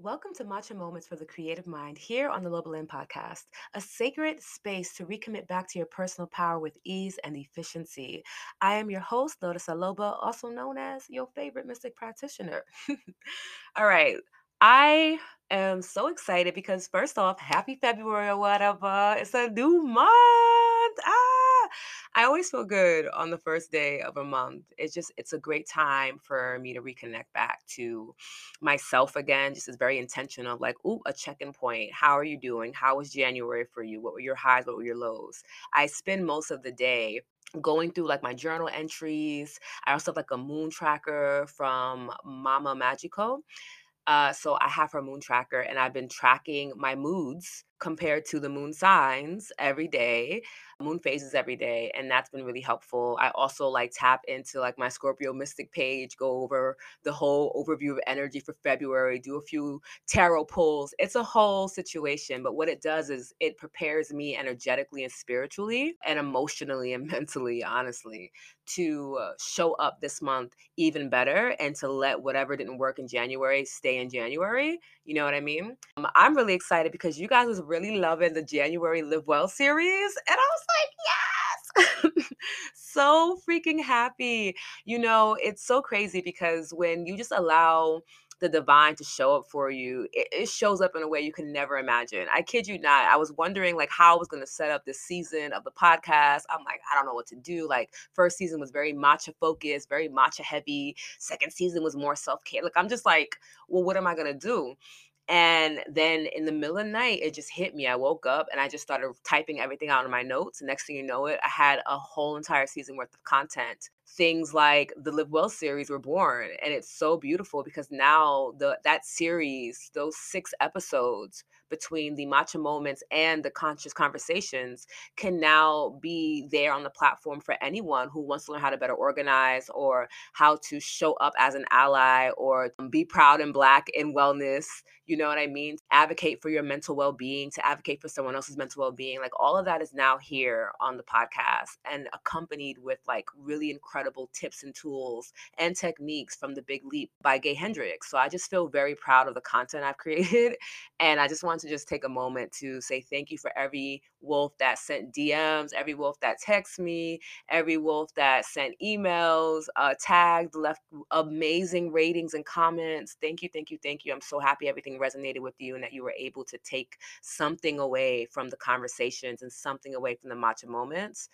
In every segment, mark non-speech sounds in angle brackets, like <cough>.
Welcome to Matcha Moments for the Creative Mind here on the Global In Podcast, a sacred space to recommit back to your personal power with ease and efficiency. I am your host, Lotus Aloba, also known as your favorite mystic practitioner. <laughs> All right. I am so excited because, first off, happy February or whatever. It's a new month. Ah! I always feel good on the first day of a month. It's just it's a great time for me to reconnect back to myself again. Just is very intentional, like, ooh, a check-in point. How are you doing? How was January for you? What were your highs? What were your lows? I spend most of the day going through like my journal entries. I also have like a moon tracker from Mama Magico. Uh, so I have her moon tracker and I've been tracking my moods compared to the moon signs every day moon phases every day and that's been really helpful. I also like tap into like my scorpio mystic page go over the whole overview of energy for february do a few tarot pulls. It's a whole situation but what it does is it prepares me energetically and spiritually and emotionally and <laughs> mentally honestly to uh, show up this month even better and to let whatever didn't work in january stay in january you know what i mean? Um, i'm really excited because you guys was really loving the january live well series and i was like, yes. <laughs> so freaking happy. You know, it's so crazy because when you just allow the divine to show up for you, it, it, shows up in a way you can never imagine. I kid you not. I was wondering like how I was going to set up this season of the podcast. I'm like, I don't know what to do. Like first season was very matcha focused, very matcha heavy. Second season was more self care. Like I'm just like, well, what am I going to do? And then in the middle of the night, it just hit me. I woke up and I just started typing everything out in my notes. Next thing you know it, I had a whole entire season worth of content. Things like the Live Well series were born. And it's so beautiful because now the that series, those six episodes between the matcha moments and the conscious conversations can now be there on the platform for anyone who wants to learn how to better organize or how to show up as an ally or be proud and black in wellness you know what I mean? Advocate for your mental well being, to advocate for someone else's mental well being. Like all of that is now here on the podcast and accompanied with like really incredible tips and tools and techniques from The Big Leap by Gay Hendricks. So I just feel very proud of the content I've <laughs> created. And I just want to just take a moment to say thank you for every wolf that sent DMs, every wolf that texted me, every wolf that sent emails, uh, tagged, left amazing ratings and comments. Thank you, thank you, thank you. I'm so happy everything resonated with you and that you were able to take something away from the conversations and something away from the matcha moments.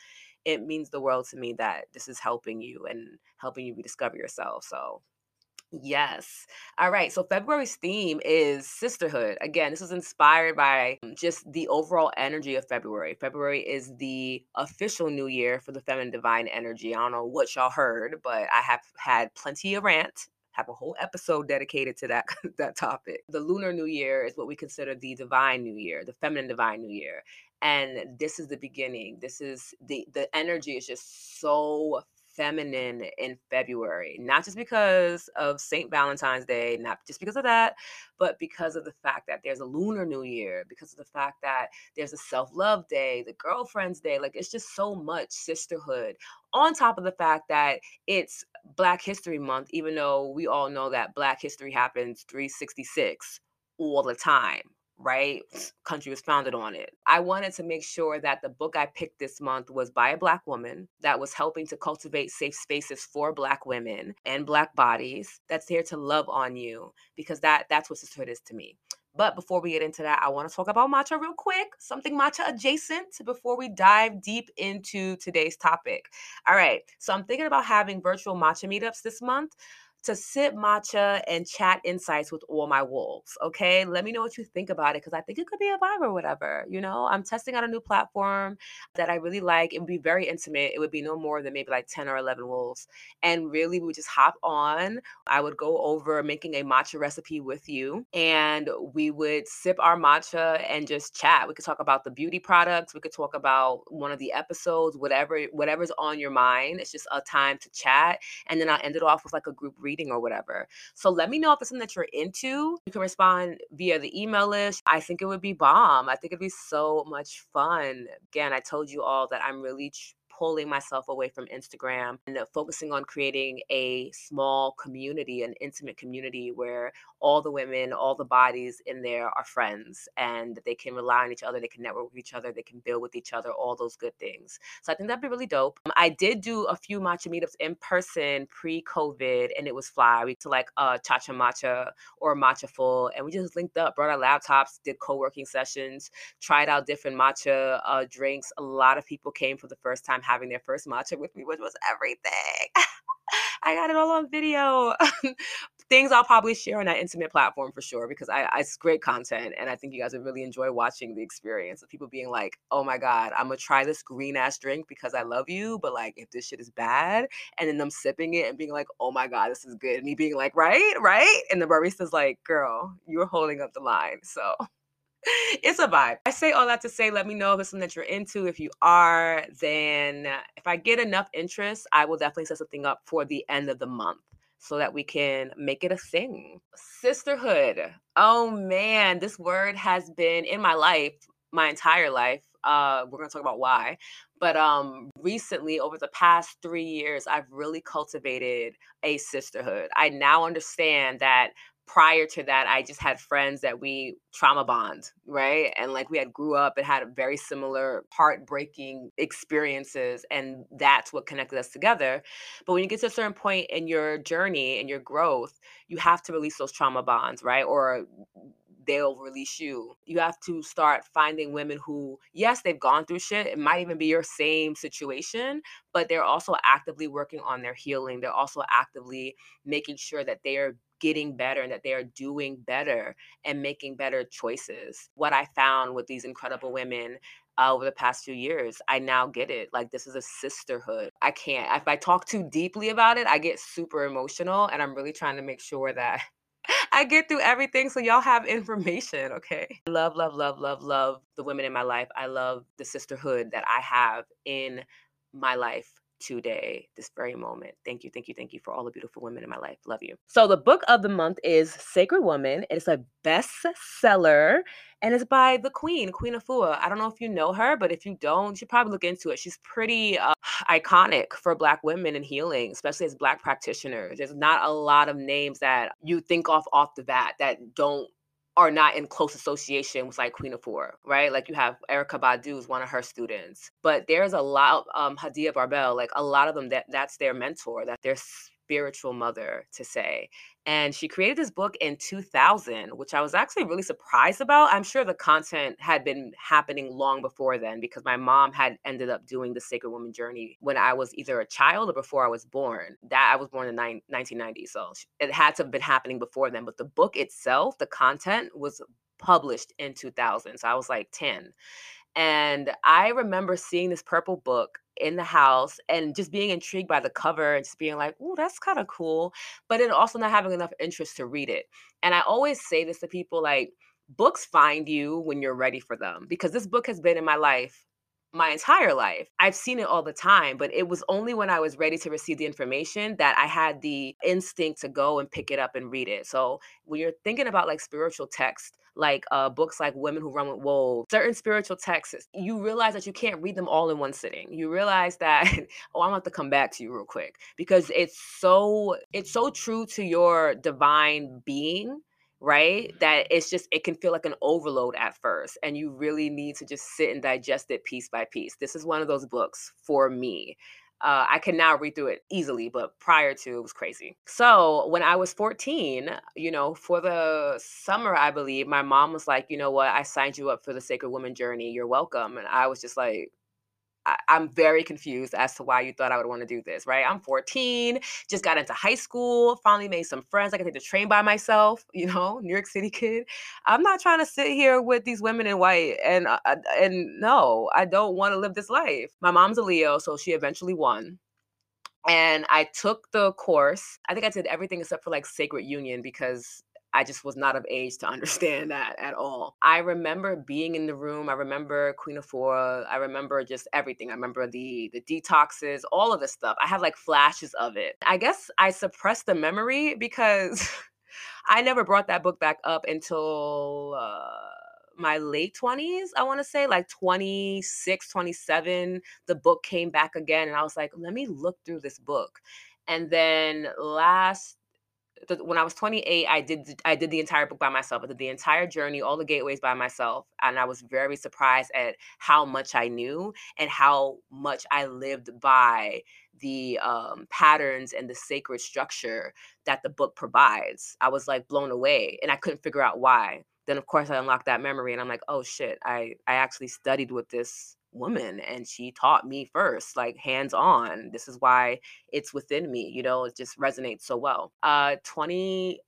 It means the world to me that this is helping you and helping you rediscover yourself. So Yes. All right. So February's theme is sisterhood. Again, this was inspired by um, just the overall energy of February. February is the official new year for the feminine divine energy. I don't know what y'all heard, but I have had plenty of rant. Have a whole episode dedicated to that <laughs> that topic. The lunar new year is what we consider the divine new year, the feminine divine new year. And this is the beginning. This is the the energy is just so feminine in February, not just because of St. Valentine's Day, not just because of that, but because of the fact that there's a lunar new year, because of the fact that there's a self love day, the girlfriend's day. Like it's just so much sisterhood. On top of the fact that it's Black History Month, even though we all know that Black history happens 366 all the time right? Country was founded on it. I wanted to make sure that the book I picked this month was by a Black woman that was helping to cultivate safe spaces for Black women and Black bodies that's here to love on you because that that's what sisterhood is to me. But before we get into that, I want to talk about matcha real quick, something matcha adjacent before we dive deep into today's topic. All right, so I'm thinking about having virtual matcha meetups this month to sip matcha and chat insights with all my wolves. Okay. Let me know what you think about it because I think it could be a vibe or whatever. You know, I'm testing out a new platform that I really like. It would be very intimate. It would be no more than maybe like 10 or 11 wolves. And really, we would just hop on. I would go over making a matcha recipe with you and we would sip our matcha and just chat. We could talk about the beauty products. We could talk about one of the episodes, whatever, whatever's on your mind. It's just a time to chat. And then I'll end it off with like a group read reading or whatever. So let me know if it's something that you're into. You can respond via the email list. I think it would be bomb. I think it'd be so much fun. Again, I told you all that I'm really pulling myself away from Instagram and focusing on creating a small community, an intimate community where all the women, all the bodies in there are friends and they can rely on each other, they can network with each other, they can build with each other, all those good things. So I think that'd be really dope. I did do a few matcha meetups in person pre COVID and it was fly. We to like uh, Cha Cha Matcha or Matchaful and we just linked up, brought our laptops, did co working sessions, tried out different matcha uh, drinks. A lot of people came for the first time having their first matcha with me, which was everything. <laughs> I got it all on video. <laughs> Things I'll probably share on that intimate platform for sure because I, I, it's great content and I think you guys would really enjoy watching the experience of people being like, "Oh my god, I'm gonna try this green ass drink because I love you," but like if this shit is bad, and then them sipping it and being like, "Oh my god, this is good," and me being like, "Right, right," and the barista's like, "Girl, you're holding up the line," so it's a vibe. I say all that to say, let me know if it's something that you're into. If you are, then if I get enough interest, I will definitely set something up for the end of the month so that we can make it a thing. Sisterhood. Oh man, this word has been in my life my entire life. Uh, we're gonna talk about why. But um, recently, over the past three years, I've really cultivated a sisterhood. I now understand that prior to that i just had friends that we trauma bond right and like we had grew up and had very similar heartbreaking experiences and that's what connected us together but when you get to a certain point in your journey and your growth you have to release those trauma bonds right or they'll release you. You have to start finding women who, yes, they've gone through shit. It might even be your same situation, but they're also actively working on their healing. They're also actively making sure that they are getting better and that they are doing better and making better choices. What I found with these incredible women uh, over the past few years, I now get it. Like, this is a sisterhood. I can't, if I talk too deeply about it, I get super emotional. And I'm really trying to make sure that <laughs> I get through everything so y'all have information, okay? Love, love, love, love, love the women in my life. I love the sisterhood that I have in my life today, this very moment. Thank you, thank you, thank you for all the beautiful women in my life. Love you. So, the book of the month is Sacred Woman. It's a bestseller and it's by the Queen, Queen Afua. I don't know if you know her, but if you don't, you should probably look into it. She's pretty uh, iconic for Black women in healing, especially as Black practitioners. There's not a lot of names that you think off off the bat that don't are not in close association with like Queen Afua, right? Like you have Erykah Badu is one of her students, but there's a lot. Um, Hadia Barbel, like a lot of them that that's their mentor, that their spiritual mother to say, and she created this book in 2000, which I was actually really surprised about. I'm sure the content had been happening long before then because my mom had ended up doing the Sacred Woman Journey when I was either a child or before I was born. That I was born in 1990, so it had to have been happening before then. But the book itself, the content was published in 2000. So I was like 10. And I remember seeing this purple book in the house and just being intrigued by the cover and just being like, oh, that's kind of cool. But then also not having enough interest to read it. And I always say this to people like, books find you when you're ready for them because this book has been in my life my entire life. I've seen it all the time, but it was only when I was ready to receive the information that I had the instinct to go and pick it up and read it. So when you're thinking about like spiritual texts, like uh, books like Women Who Run with Wolves, certain spiritual texts, you realize that you can't read them all in one sitting. You realize that, <laughs> oh, I'm gonna have to come back to you real quick because it's so it's so true to your divine being right? That it's just, it can feel like an overload at first, and you really need to just sit and digest it piece by piece. This is one of those books for me. Uh, I can now read through it easily, but prior to it was crazy. So when I was 14, you know, for the summer, I believe, my mom was like, you know what, I signed you up for the Sacred Woman Journey. You're welcome. And I was just like, I, am very confused as to why you thought I would want to do this, right? I'm 14, just got into high school, finally made some friends. I could take the train by myself, <laughs> you know, New York City kid. I'm not trying to sit here with these women in white and uh, uh and no, I don't want to live this life. My mom's a Leo, so she eventually won. And I took the course. I think I did everything except for like Sacred Union because I just was not of age to <laughs> understand that at all. I remember being in the room. I remember Queen Afua. I remember just everything. I remember the the detoxes, all of this stuff. I have like flashes of it. I guess I suppressed the memory because <laughs> I never brought that book back up until uh, my late 20s, I want to say like 26, 27, the book came back again and I was like, let me look through this book. And then last when I was 28, I did I did the entire book by myself. I did the entire journey, all the gateways by myself, and I was very surprised at how much I knew and how much I lived by the um, patterns and the sacred structure that the book provides. I was like blown away, and I couldn't figure out why. Then, of course, I unlocked that memory, and I'm like, oh shit, I I actually studied with this woman and she taught me first like hands on this is why it's within me you know it just resonates so well. Uh 20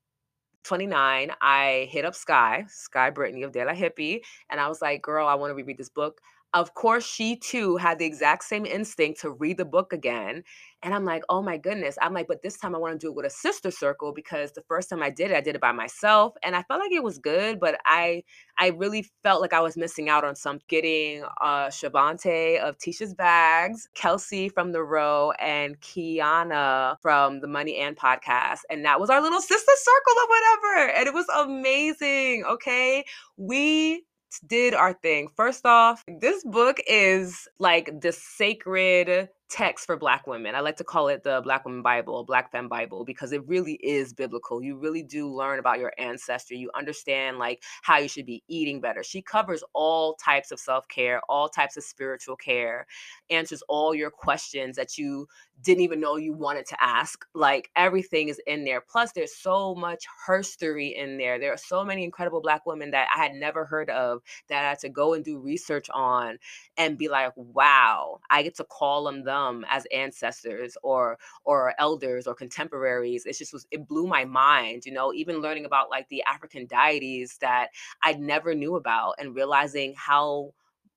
29 i hit up sky sky brittany of de la hippie and i was like girl i want to reread this book of course she too had the exact same instinct to read the book again and I'm like, oh my goodness. I'm like, but this time I want to do it with a sister circle because the first time I did it, I did it by myself. And I felt like it was good, but I I really felt like I was missing out on some getting uh Shavante of Tisha's Bags, Kelsey from the row, and Kiana from the Money and podcast. And that was our little sister circle of whatever. And it was amazing. Okay. We did our thing. First off, this book is like the sacred text for black women. I like to call it the Black Woman Bible, Black Femme Bible, because it really is biblical. You really do learn about your ancestry. You understand like how you should be eating better. She covers all types of self-care, all types of spiritual care, answers all your questions that you didn't even know you wanted to ask. Like everything is in there. Plus, there's so much herstory in there. There are so many incredible black women that I had never heard of that I had to go and do research on and be like, wow, I get to call them them as ancestors or or elders or contemporaries. It just was it blew my mind, you know, even learning about like the African deities that I never knew about and realizing how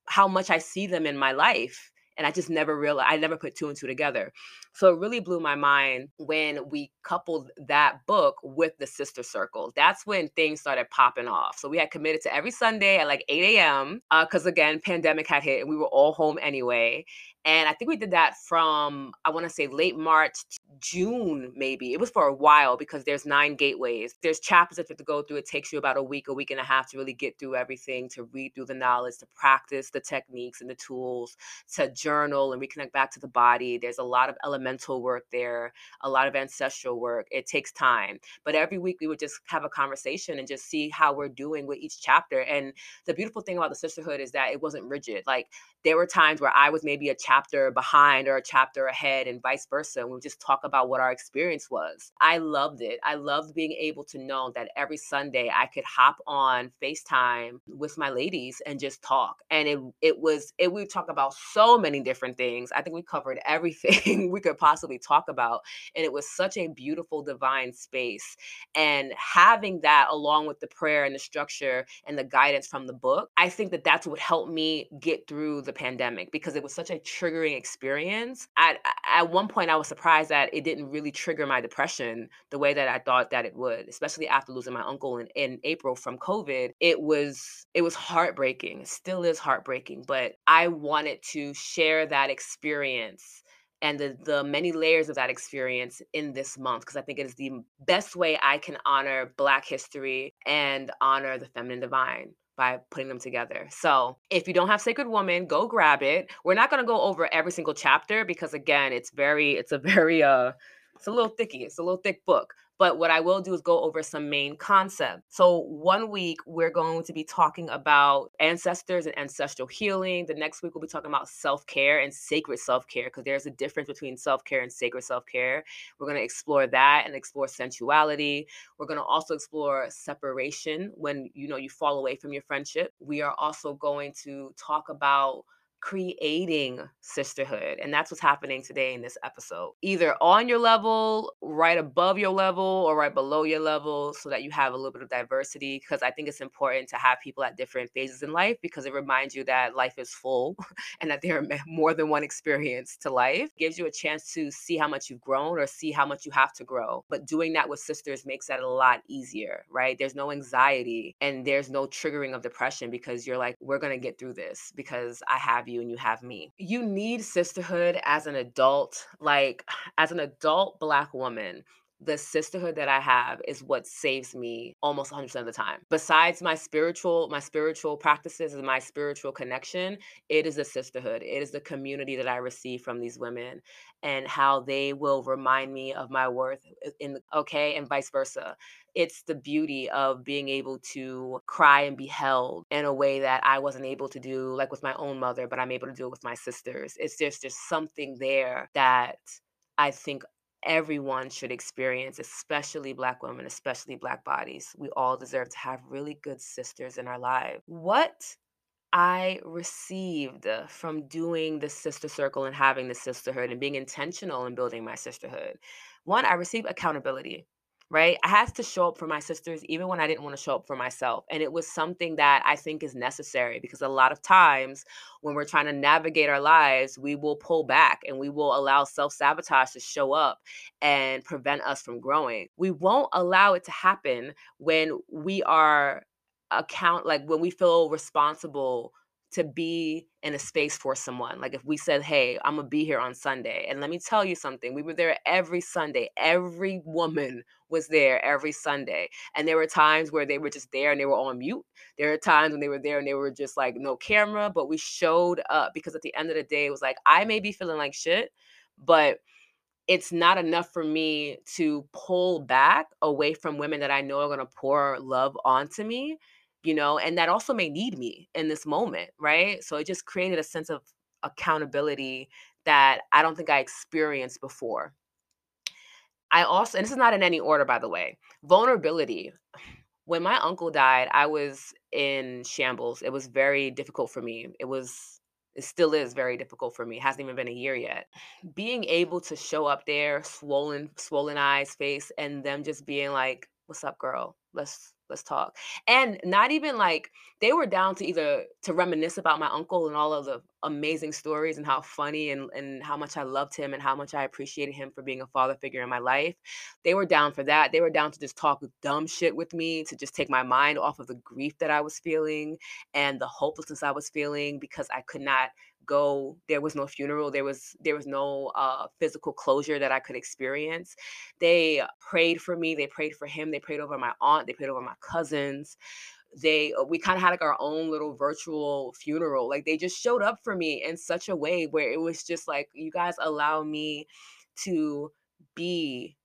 how much I see them in my life and I just never realized I never put two and two together. So it really blew my mind when we coupled that book with the sister circle. That's when things started popping off. So we had committed to every Sunday at like 8 a.m. because uh, again, pandemic had hit and we were all home anyway. And I think we did that from, I want to say late March, June, maybe. It was for a while because there's nine gateways. There's chapters that you have to go through. It takes you about a week, a week and a half to really get through everything, to read through the knowledge, to practice the techniques and the tools, to journal and reconnect back to the body. There's a lot of elemental work there, a lot of ancestral work. It takes time. But every week we would just have a conversation and just see how we're doing with each chapter. And the beautiful thing about the sisterhood is that it wasn't rigid. Like there were times where I was maybe a chapter behind or a chapter ahead and vice versa. And we would just talk about what our experience was. I loved it. I loved being able to know that every Sunday I could hop on FaceTime with my ladies and just talk. And it it was it we would talk about so many different things. I think we covered <laughs> everything we could possibly talk about. And it was such a beautiful divine space. And having that along with the prayer and the structure and the guidance from the book, I think that that's what helped me get through the pandemic because it was such a triggering experience. At one point, I was surprised that it didn't really trigger my depression the way that I thought that it would, especially after losing my uncle in, in April from COVID. It was it was heartbreaking. It still is heartbreaking, but I wanted to share that experience and the, the many layers of that experience in this month because I think it is the best way I can honor Black history and honor the feminine divine by putting them together. So if you don't have Sacred Woman, go grab it. We're not going to go over every single chapter because again, it's very, it's a <laughs> very, uh, it's a little thicky. It's a little thick book. But what I will do is go over some main concepts. So, one week we're going to be talking about ancestors and ancestral healing. The next week we'll be talking about self care and sacred self care because there's a difference between self care and sacred self care. We're going to explore that and explore sensuality. We're going to also explore separation when you know you fall away from your friendship. We are also going to talk about creating sisterhood. And that's what's happening today in this episode. Either on your level, right above your level, or right below your level, so that you have a little bit of diversity. Because I think it's important to have people at different phases in life because it reminds you that life is full <laughs> and that there are <laughs> more than one experience to life. It gives you a chance to see how much you've grown or see how much you have to grow. But doing that with sisters makes that a lot easier, right? There's no anxiety and there's no triggering of depression because you're like, we're going to get through this because I have you and you have me. You need sisterhood as an adult, like <sighs> as an adult black woman. the sisterhood that I have is what saves me almost 100% of the time. Besides my spiritual my spiritual practices and my spiritual connection, it is the sisterhood. It is the community that I receive from these women and how they will remind me of my worth uh, in okay and vice versa. It's the beauty of being able to cry and be held in a way that I wasn't able to do like with my own mother, but I'm able to do it with my sisters. It's just just something there that I think everyone should experience, especially Black women, especially Black bodies. We all deserve to have really good sisters in our lives. What I received from doing the sister circle and having the sisterhood and being intentional in building my sisterhood. One, I received accountability right? I had to show up for my sisters even when I didn't want to show up for myself. And it was something that I think is necessary because a lot of times when we're trying to navigate our lives, we will pull back and we will allow self sabotage to show up and prevent us from growing. We won't allow it to happen when we are account like when we feel responsible to be in a space for someone. Like if we said, "Hey, I'm gonna be here on Sunday," and let me tell you something, we were there every Sunday. Every woman was there every Sunday, and there were times where they were just there and they were on mute. There were times when they were there and they were just like no camera, but we showed up because at the end of the day, it was like I may be feeling like shit, but it's not enough for me to pull back away from women that I know are to pour love onto me you know, and that also may need me in this moment, right? So it just created a sense of accountability that I don't think I experienced before. I also, and this is not in any order, by the way, vulnerability. When my uncle died, I was in shambles. It was very difficult for me. It was, it still is very difficult for me. It hasn't even been a year yet. Being able to show up there, swollen, swollen eyes, face, and them just being like, "What's up, girl? Let's let's talk. And not even like they were down to either to reminisce about my uncle and all of the amazing stories and how funny and, and how much i loved him and how much i appreciated him for being a father figure in my life. They were down for that. They were down to just talk dumb shit with me to just take my mind off of the grief that i was feeling and the hopelessness i was feeling because i could not go there was no funeral there was there was no uh, physical closure that i could experience. They prayed for me they prayed for him they prayed over my aunt they prayed over my cousins. They uh, we kind of had like our own little virtual funeral like they just showed up for me in such a way where it was just like you guys allow me to be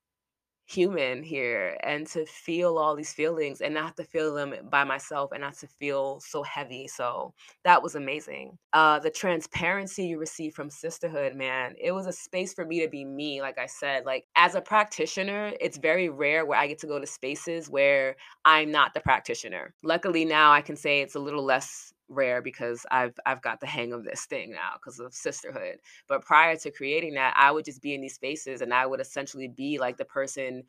human here and to feel all these feelings and not to feel them by myself and not to feel so heavy. So that was amazing. Uh the transparency you receive from sisterhood, man, it was a space for me to be me, like I said. Like as a practitioner, it's very rare where I get to go to spaces where I'm not the practitioner. Luckily now I can say it's a little less rare because I've I've got the hang of this thing now because of sisterhood. But prior to creating that, I would just be in these spaces and I would essentially be like the person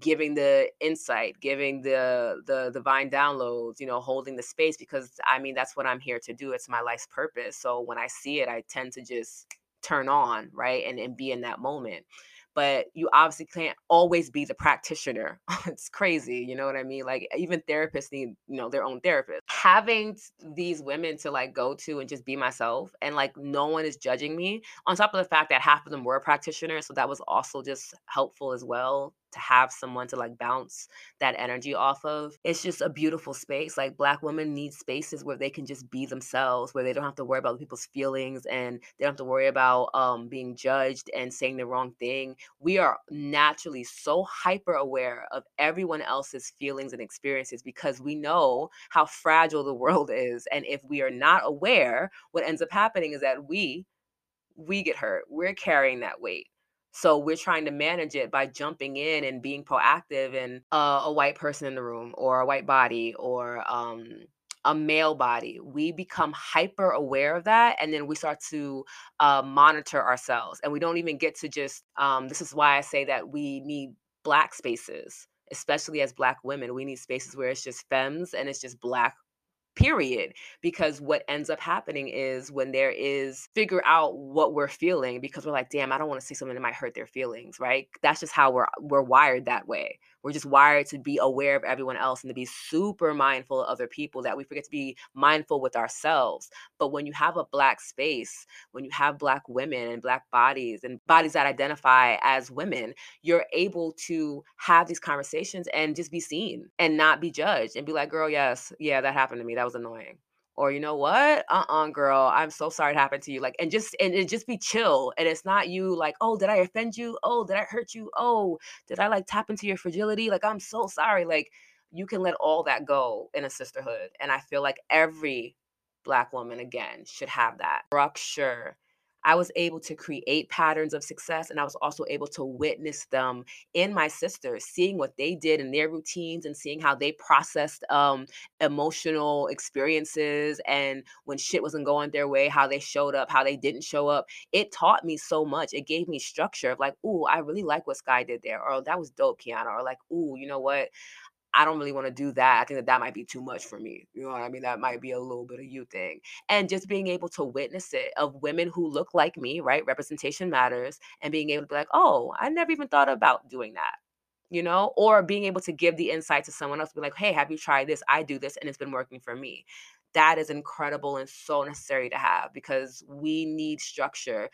giving the insight, giving the the divine downloads, you know, holding the space because I mean that's what I'm here to do. It's my life's purpose. So when I see it, I tend to just turn on, right? And and be in that moment but you obviously can't always be the practitioner. <laughs> it's crazy, you know what I mean? Like even therapists need, you know, their own therapist. Having these women to like go to and just be myself and like no one is judging me on top of the fact that half of them were practitioners, so that was also just helpful as well to have someone to like bounce that energy off of. It's just a beautiful space. Like black women need spaces where they can just be themselves, where they don't have to worry about people's feelings and they don't have to worry about um, being judged and saying the wrong thing. We are naturally so hyper aware of everyone else's feelings and experiences because we know how fragile the world is. And if we are not aware, what ends up happening is that we we get hurt. We're carrying that weight. So we're trying to manage it by jumping in and being proactive and uh, a white person in the room or a white body or um, a male body. We become hyper aware of that and then we start to uh, monitor ourselves. And we don't even get to just, um, this is why I say that we need black spaces, especially as black women. We need spaces where it's just femmes and it's just black period because what ends up happening is when there is figure out what we're feeling because we're like damn i don't want to say something that might hurt their feelings right? That's just how we're we're wired that way We're just wired to be aware of everyone else and to be super mindful of other people that we forget to be mindful with ourselves. But when you have a black space, when you have black women and black bodies and bodies that identify as women, you're able to have these conversations and just be seen and not be judged and be like, girl, yes, yeah, that happened to me. That was annoying or you know what? Uh-uh girl i'm so sorry it happened to you like and just and it just be chill and it's not you like oh did i offend you? Oh did i hurt you? Oh did i like tap into your fragility? Like i'm so sorry like you can let all that go in a sisterhood and i feel like every black woman again should have that structure I was able to create patterns of success and I was also able to witness them in my sisters, seeing what they did in their routines and seeing how they processed um, emotional experiences and when shit wasn't going their way, how they showed up, how they didn't show up. It taught me so much. It gave me structure of like, ooh, I really like what Sky did there, or that was dope, Kiana, or like, ooh, you know what? I don't really want to do that. I think that that might be too much for me. You know what I mean? That might be a little bit of you thing. And just being able to witness it of women who look like me, right? Representation matters. And being able to be like, oh, I never even thought about doing that. You know, or being able to give the insight to someone else, be like, hey, have you tried this? I do this and it's been working for me that is incredible and so necessary to have because we need structure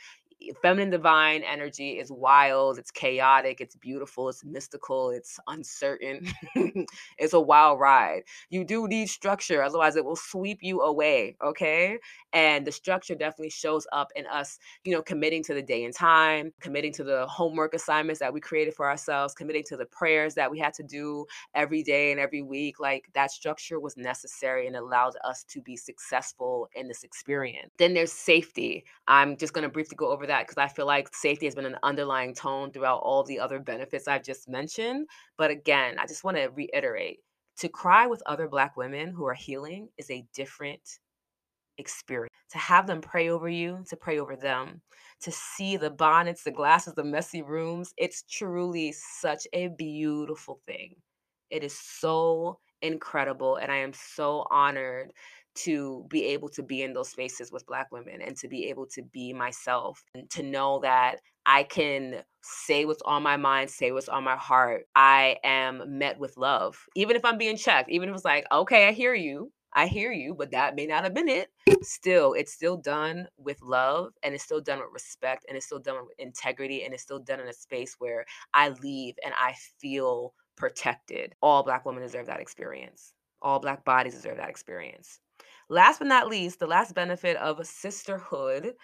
feminine divine energy is wild, it's chaotic, it's beautiful, it's mystical, it's uncertain. <laughs> it's a wild ride. You do need structure, otherwise, it will sweep you away. Okay. And the structure definitely shows up in us, you know, committing to the day and time, committing to the homework assignments that we created for ourselves, committing to the prayers that we had to do every day and every week. Like that structure was necessary and allowed us to be successful in this experience. Then there's safety. I'm just going to briefly go over that because I feel like safety has been an underlying tone throughout all the other benefits I've just mentioned. But again, I just want to reiterate to cry with other Black women who are healing is a different experience. To have them pray over you, to pray over them, to see the bonnets, the glasses, the messy rooms, it's truly such a beautiful thing. It is so incredible. And I am so honored to be able to be in those spaces with Black women and to be able to be myself and to know that I can say what's on my mind, say what's on my heart. I am met with love, even if I'm being checked, even if it's like, okay, I hear you. I hear you, but that may not have been it. Still, it's still done with love and it's still done with respect and it's still done with integrity and it's still done in a space where I leave and I feel protected. All Black women deserve that experience. All Black bodies deserve that experience. Last but not least, the last benefit of sisterhood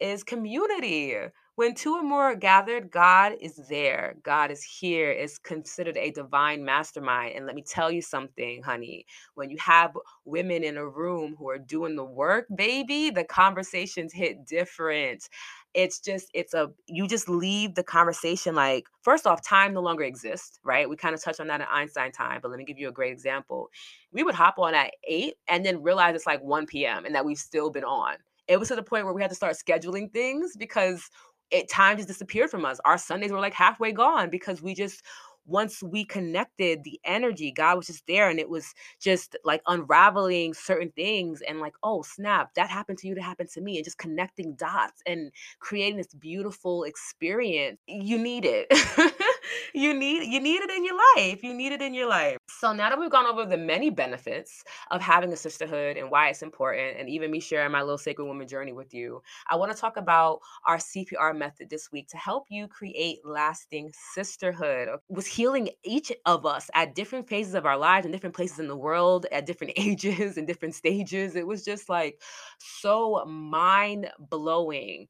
is community. When two or more are gathered, God is there. God is here. Is considered a divine mastermind. And let me tell you something, honey. When you have women in a room who are doing the work, baby, the conversations hit different it's just it's a you just leave the conversation like first off time no longer exists right? We kind of touched on that in einstein time but let me give you a great example. We would hop on at 8 and then realize it's like 1 p.m and that we've still been on. It was to the point where we had to start scheduling things because it time just disappeared from us. Our sundays were like halfway gone because we just once we connected the energy god was just there and it was just like unraveling certain things and like oh snap that happened to you that happened to me and just connecting dots and creating this beautiful experience you need it <laughs> <laughs> you need you need it in your life you need it in your life. So now that we've gone over the many benefits of having a sisterhood and why it's important and even me sharing my little sacred woman journey with you i want to talk about our cpr method this week to help you create lasting sisterhood was healing each of us at different phases of our lives and different places in the world at different <laughs> ages and different stages. It was just like so mind blowing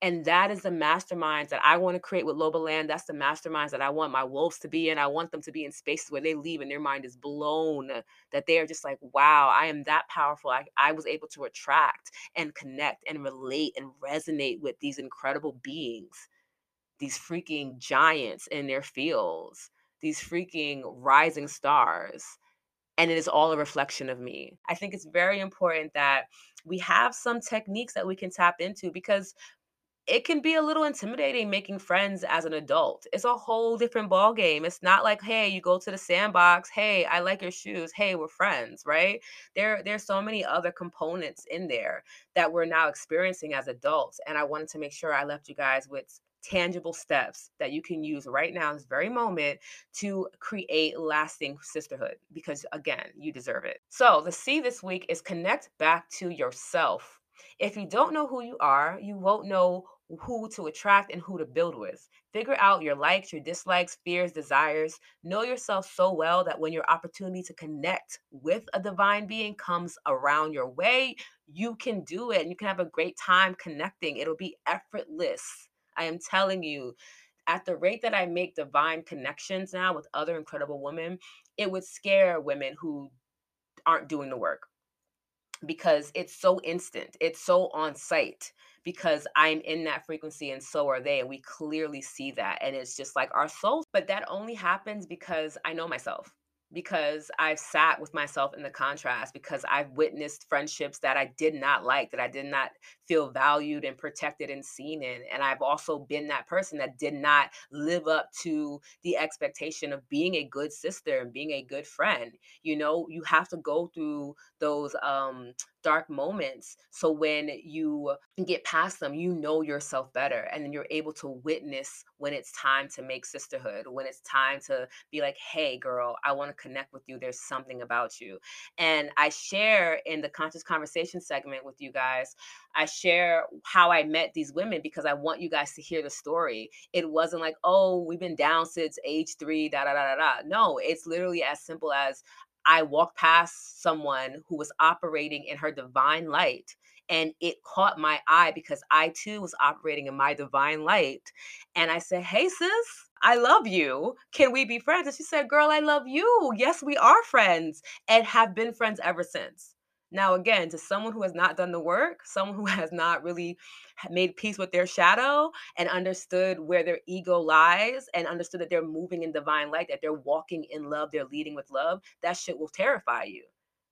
and that is the masterminds that I want to create with Loba Land. That's the masterminds that I want my wolves to be in. I want them to be in spaces where they leave and their mind is blown, that they are just like, wow, I am that powerful. I, I was able to attract and connect and relate and resonate with these incredible beings, these freaking giants in their fields, these freaking rising stars. And it is all a reflection of me. I think it's very important that we have some techniques that we can tap into because it can be a little intimidating making friends as an adult. It's a whole different ball game. It's not like, hey, you go to the sandbox, hey, I like your shoes, hey, we're friends, right? There there's so many other components in there that we're now experiencing as adults and I wanted to make sure I left you guys with tangible steps that you can use right now, this very moment, to create lasting sisterhood because, again, you deserve it. So, the C this week is connect back to yourself. If you don't know who you are, you won't know who to attract and who to build with. Figure out your likes, your dislikes, fears, desires. Know yourself so well that when your opportunity to connect with a divine being comes around your way, you can do it and you can have a great time connecting. It'll be effortless. I am telling you, at the rate that I make divine connections now with other incredible women, it would scare women who aren't doing the work because it's so instant, it's so on site because I'm in that frequency and so are they. And we clearly see that. And it's just like our souls. But that only happens because I know myself because I've sat with myself in the contrast, because I've witnessed friendships that I did not like, that I did not feel valued and protected and seen in. And I've also been that person that did not live up to the expectation of being a good sister and being a good friend. You know, you have to go through those um dark moments so when you get past them you know yourself better and then you're able to witness when it's time to make sisterhood when it's time to be like hey girl i want to connect with you there's something about you and i share in the conscious conversation segment with you guys I share how I met these women because I want you guys to hear the story. It wasn't like, oh, we've been down since age three, da da da da da. No, it's literally as simple as I walked past someone who was operating in her divine light and it caught my eye because I too was operating in my divine light. And I said, Hey, sis, I love you. Can we be friends? And she said, Girl, I love you. Yes, we are friends and have been friends ever since. Now, again, to someone who has not done the work, someone who <laughs> has not really made peace with their shadow and understood where their ego lies and understood that they're moving in divine light, that they're walking in love, they're leading with love, that shit will terrify you.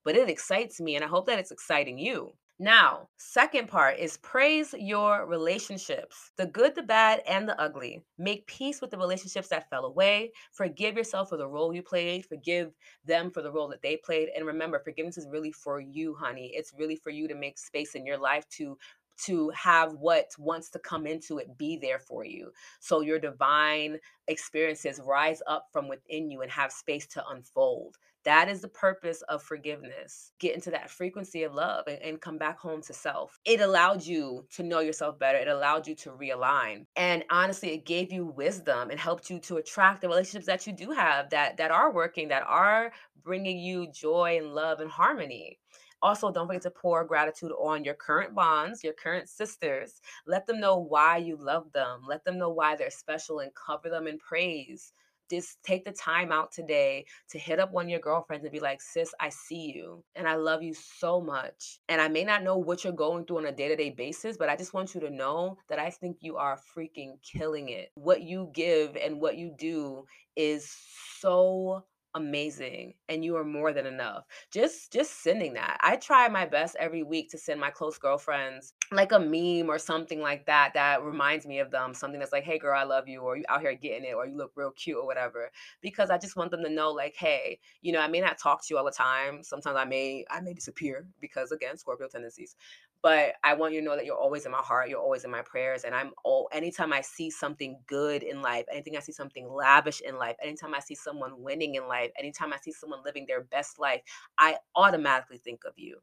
But it excites me, and I hope that it's exciting you. Now, second part is praise your relationships the good, the bad, and the ugly. Make peace with the relationships that fell away. Forgive yourself for the role you played. Forgive them for the role that they played. And remember, forgiveness is really for you, honey. It's really for you to make space in your life to to have what wants to come into it be there for you. So your divine experiences rise up from within you and have space to unfold. That is the purpose of forgiveness. Get into that frequency of love and, and, come back home to self. It allowed you to know yourself better. It allowed you to realign. And honestly, it gave you wisdom and helped you to attract the relationships that you do have that that are working, that are bringing you joy and love and harmony. Also, don't forget to pour gratitude on your current bonds, your current sisters. Let them know why you love them. Let them know why they're special and cover them in praise just take the time out today to hit up one of your girlfriends and be like, sis, I see you and I love you so much. And I may not know what you're going through on a day to day basis, but I just want you to know that I think you are freaking killing it. What you give and what you do is so amazing and you are more than enough just just sending that i try my best every week to send my close girlfriends like a meme or something like that that reminds me of them something that's like hey girl i love you or you out here getting it or you look real cute or whatever because i just want them to know like hey you know i may not talk to you all the time sometimes i may i may disappear because again scorpio tendencies but I want you to know that you're always in my heart. You're always in my prayers. And I'm all, anytime I see something good in life, anything I see something lavish in life, anytime I see someone winning in life, anytime I see someone living their best life, I automatically think of you.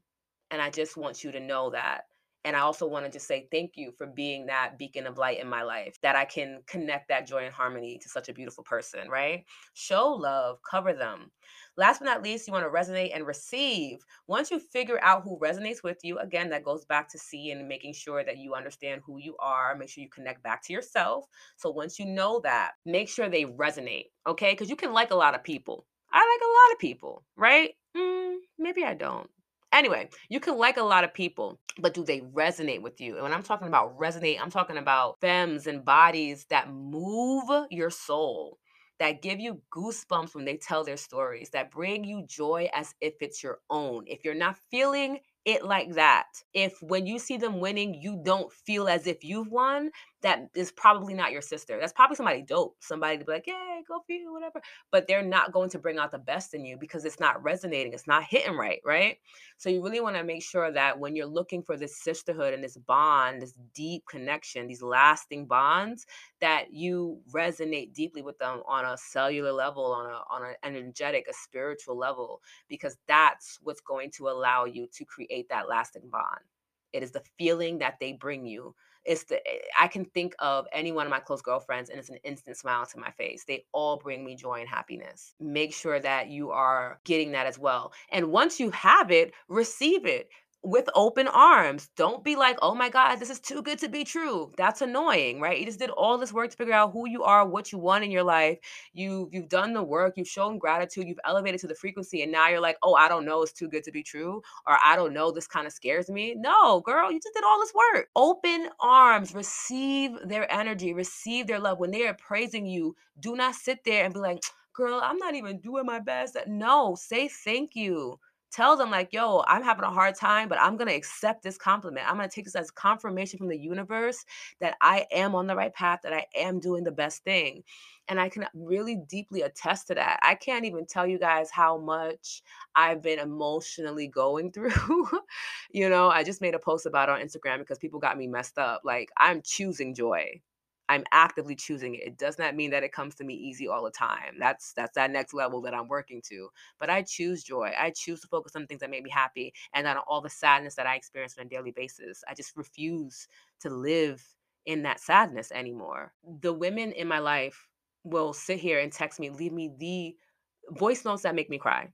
And I just want you to know that. And I also want to just say thank you for being that beacon of light in my life, that I can connect that joy and harmony to such a beautiful person, right? Show love, cover them. Last but not least, you want to resonate and receive. Once you figure out who resonates with you, again, that goes back to and making sure that you understand who you are. Make sure you connect back to yourself. So once you know that, make sure they resonate, okay? Because you can like a lot of people. I like a lot of people, right? Mm, maybe I don't. Anyway, you can like a lot of people, but do they resonate with you? And when I'm talking about resonate, I'm talking about femmes and bodies that move your soul, that give you goosebumps when they tell their stories, that bring you joy as if it's your own. If you're not feeling it like that. If when you see them winning, you don't feel as if you've won, that is probably not your sister. That's probably somebody dope, somebody to be like, "Yeah, go for you, whatever." But they're not going to bring out the best in you because it's not resonating, it's not hitting right, right? So you really want to make sure that when you're looking for this sisterhood and this bond, this deep connection, these lasting bonds, that you resonate deeply with them on a cellular level, on a on an energetic, a spiritual level, because that's what's going to allow you to create that lasting bond. It is the feeling that they bring you it's the eh, I can think of any one of my close girlfriends and it's an instant smile to my face. They all bring me joy and happiness. Make sure that you are getting that as well. And once you have it, receive it with open arms. Don't be like, oh my God, this is too good to be true. That's annoying, right? You just did all this work to figure out who you are, what you want in your life. You you've done the work, you've shown gratitude, you've elevated to the frequency, and now you're like, oh, I don't know, it's too good to be true, or I don't know, this kind of scares me. No, girl, you just did all this work. Open arms, receive their energy, receive their love. When they are praising you, do not sit there and be like, girl, I'm not even doing my best. No, say thank you tell them like yo i'm having a hard time but i'm going to accept this compliment. I'm going to take this as confirmation from the universe that i am on the right path that i am doing the best thing. And i can really deeply attest to that. I can't even tell you guys how much i've been emotionally going <laughs> through you know? I just made a post about on instagram because people got me messed up. Like i'm choosing joy I'm actively choosing it. It does not mean that it comes to me easy all the time. That's that's that next level that I'm working to. But I choose joy. I choose to focus on things that make me happy and not on all the sadness that I experience on a daily basis. I just refuse to live in that sadness anymore. The women in my life will sit here and text me, leave me the voice notes that make me cry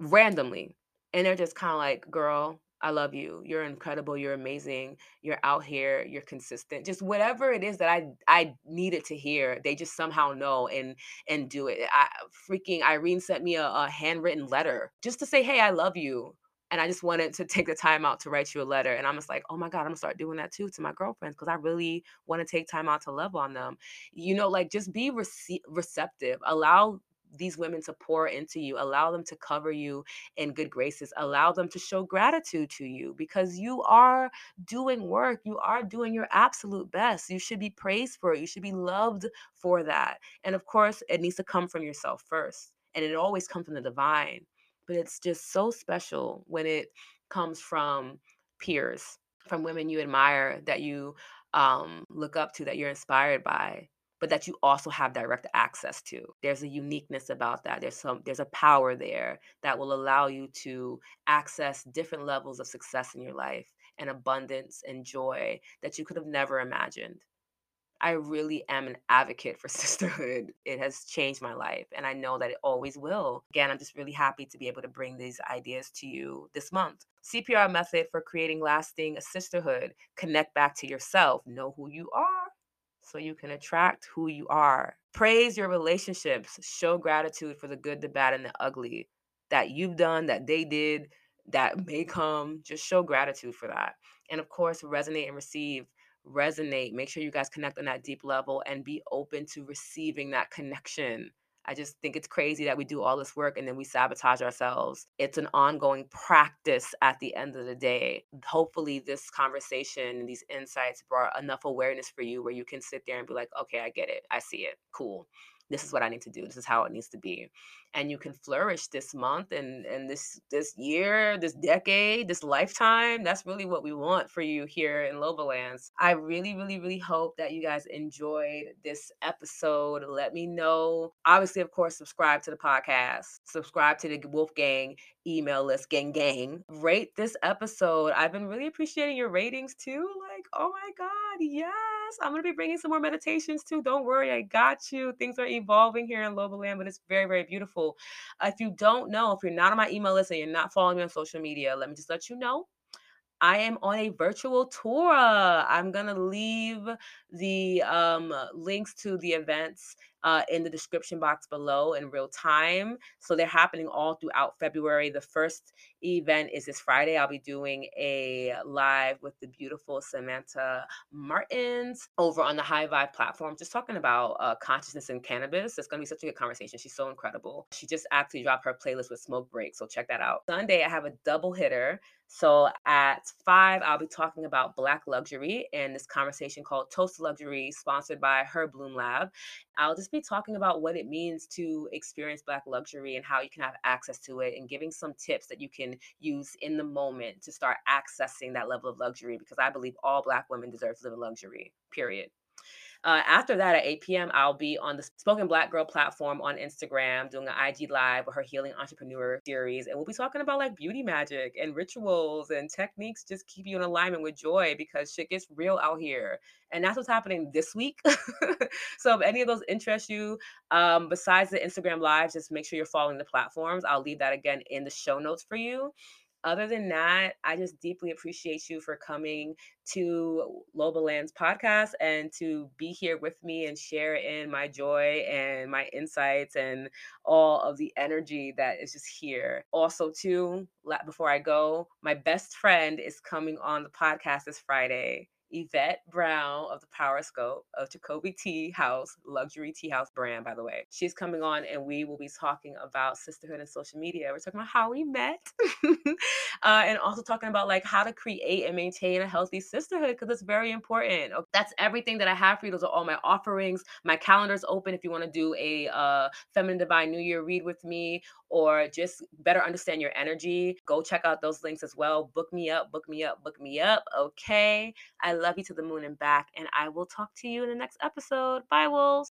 randomly. And they're just kind of like, girl, I love you. You're incredible. You're amazing. You're out here. You're consistent. Just whatever it is that I I needed to hear, they just somehow know and and do it. I freaking Irene sent me a, a handwritten letter just to say, "Hey, I love you." And I just wanted to take the time out to write you a letter. And I'm just like, oh my God, I'm gonna start doing that too to my girlfriends because I really want to take time out to love on them. You know, like just be rece- receptive. Allow these women to pour into you, allow them to cover you in good graces, allow them to show gratitude to you because you are doing work, you are doing your absolute best. You should be praised for it, you should be loved for that. And of course, it needs to come from yourself first, and it always comes from the divine. But it's just so special when it comes from peers, from women you admire that you um, look up to, that you're inspired by but that you also have direct access to. There's a uniqueness about that. There's some there's a power there that will allow you to access different levels of success in your life and abundance and joy that you could have never imagined. I really am an advocate for <laughs> sisterhood. It has changed my life, and I know that it always will. Again, I'm just really happy to be able to bring these ideas to you this month. CPR method for creating lasting sisterhood. Connect back to yourself. Know who you are so you can attract who you are. Praise your relationships. Show gratitude for the good, the bad, and the ugly that you've done, that they did, that may come. Just show gratitude for that. And of course, resonate and receive. Resonate. Make sure you guys connect on that deep level and be open to receiving that connection I just think it's crazy that we do all this work and then we sabotage ourselves. It's an ongoing practice at the end of the day. Hopefully, this conversation and these insights brought enough awareness for you where you can sit there and be like, okay, I get it. I see it. Cool this is what I need to do. This is how it needs to be. And you can flourish this month and and this this year, this decade, this lifetime. That's really what we want for you here in Lobalands. I really, really, really hope that you guys enjoyed this episode. Let me know. Obviously, of course, subscribe to the podcast. Subscribe to the Wolfgang email list, gang gang. Rate this episode. I've been really appreciating your ratings too. Like, oh my God, yes. I'm gonna be bringing some more meditations too. Don't worry, I got you. Things are evolving here in Lobaland, but it's very, very beautiful. If you don't know, if you're not on my email list and you're not following me on social media, let me just let you know. I am on a virtual tour. I'm going to leave the um, links to the events uh, in the description box below in real time. So they're happening all throughout February. The first event is this Friday. I'll be doing a live with the beautiful Samantha Martins over on the High Vibe platform, just talking about uh, consciousness and cannabis. It's going to be such a good conversation. She's so incredible. She just actually dropped her playlist with Smoke Break, so check that out. Sunday, I have a double hitter. So at five, I'll be talking about Black luxury and this conversation called Toast Luxury, sponsored by Her Bloom Lab. I'll just be talking about what it means to experience Black luxury and how you can have access to it and giving some tips that you can use in the moment to start accessing that level of luxury because I believe all Black women deserve to live in luxury, period. Uh, after that, at 8 p.m., I'll be on the Spoken Black Girl platform on Instagram doing an IG live with her Healing Entrepreneur series. And we'll be talking about like beauty magic and rituals and techniques just keep you in alignment with joy because shit gets real out here. And that's what's happening this week. <laughs> so if any of those interest you, um, besides the Instagram lives, just make sure you're following the platforms. I'll leave that again in the show notes for you other than that, I just deeply appreciate you for coming to Loba Lands podcast and to be here with me and share in my joy and my insights and all of the energy that is just here. Also, too, before I go, my best friend is coming on the podcast this Friday. Yvette Brown of the Power Scope of Jacoby Tea House, luxury tea house brand, by the way. She's coming on and we will be talking about sisterhood and social media. We're talking about how we met <laughs> uh, and also talking about like how to create and maintain a healthy sisterhood because it's very important. That's everything that I have for you. Those are all my offerings. My calendar's open if you want to do a uh, Feminine Divine New Year read with me or just better understand your energy. Go check out those links as well. Book me up, book me up, book me up. Okay. I love you to the moon and back. And I will talk to you in the next episode. Bye, Wolves.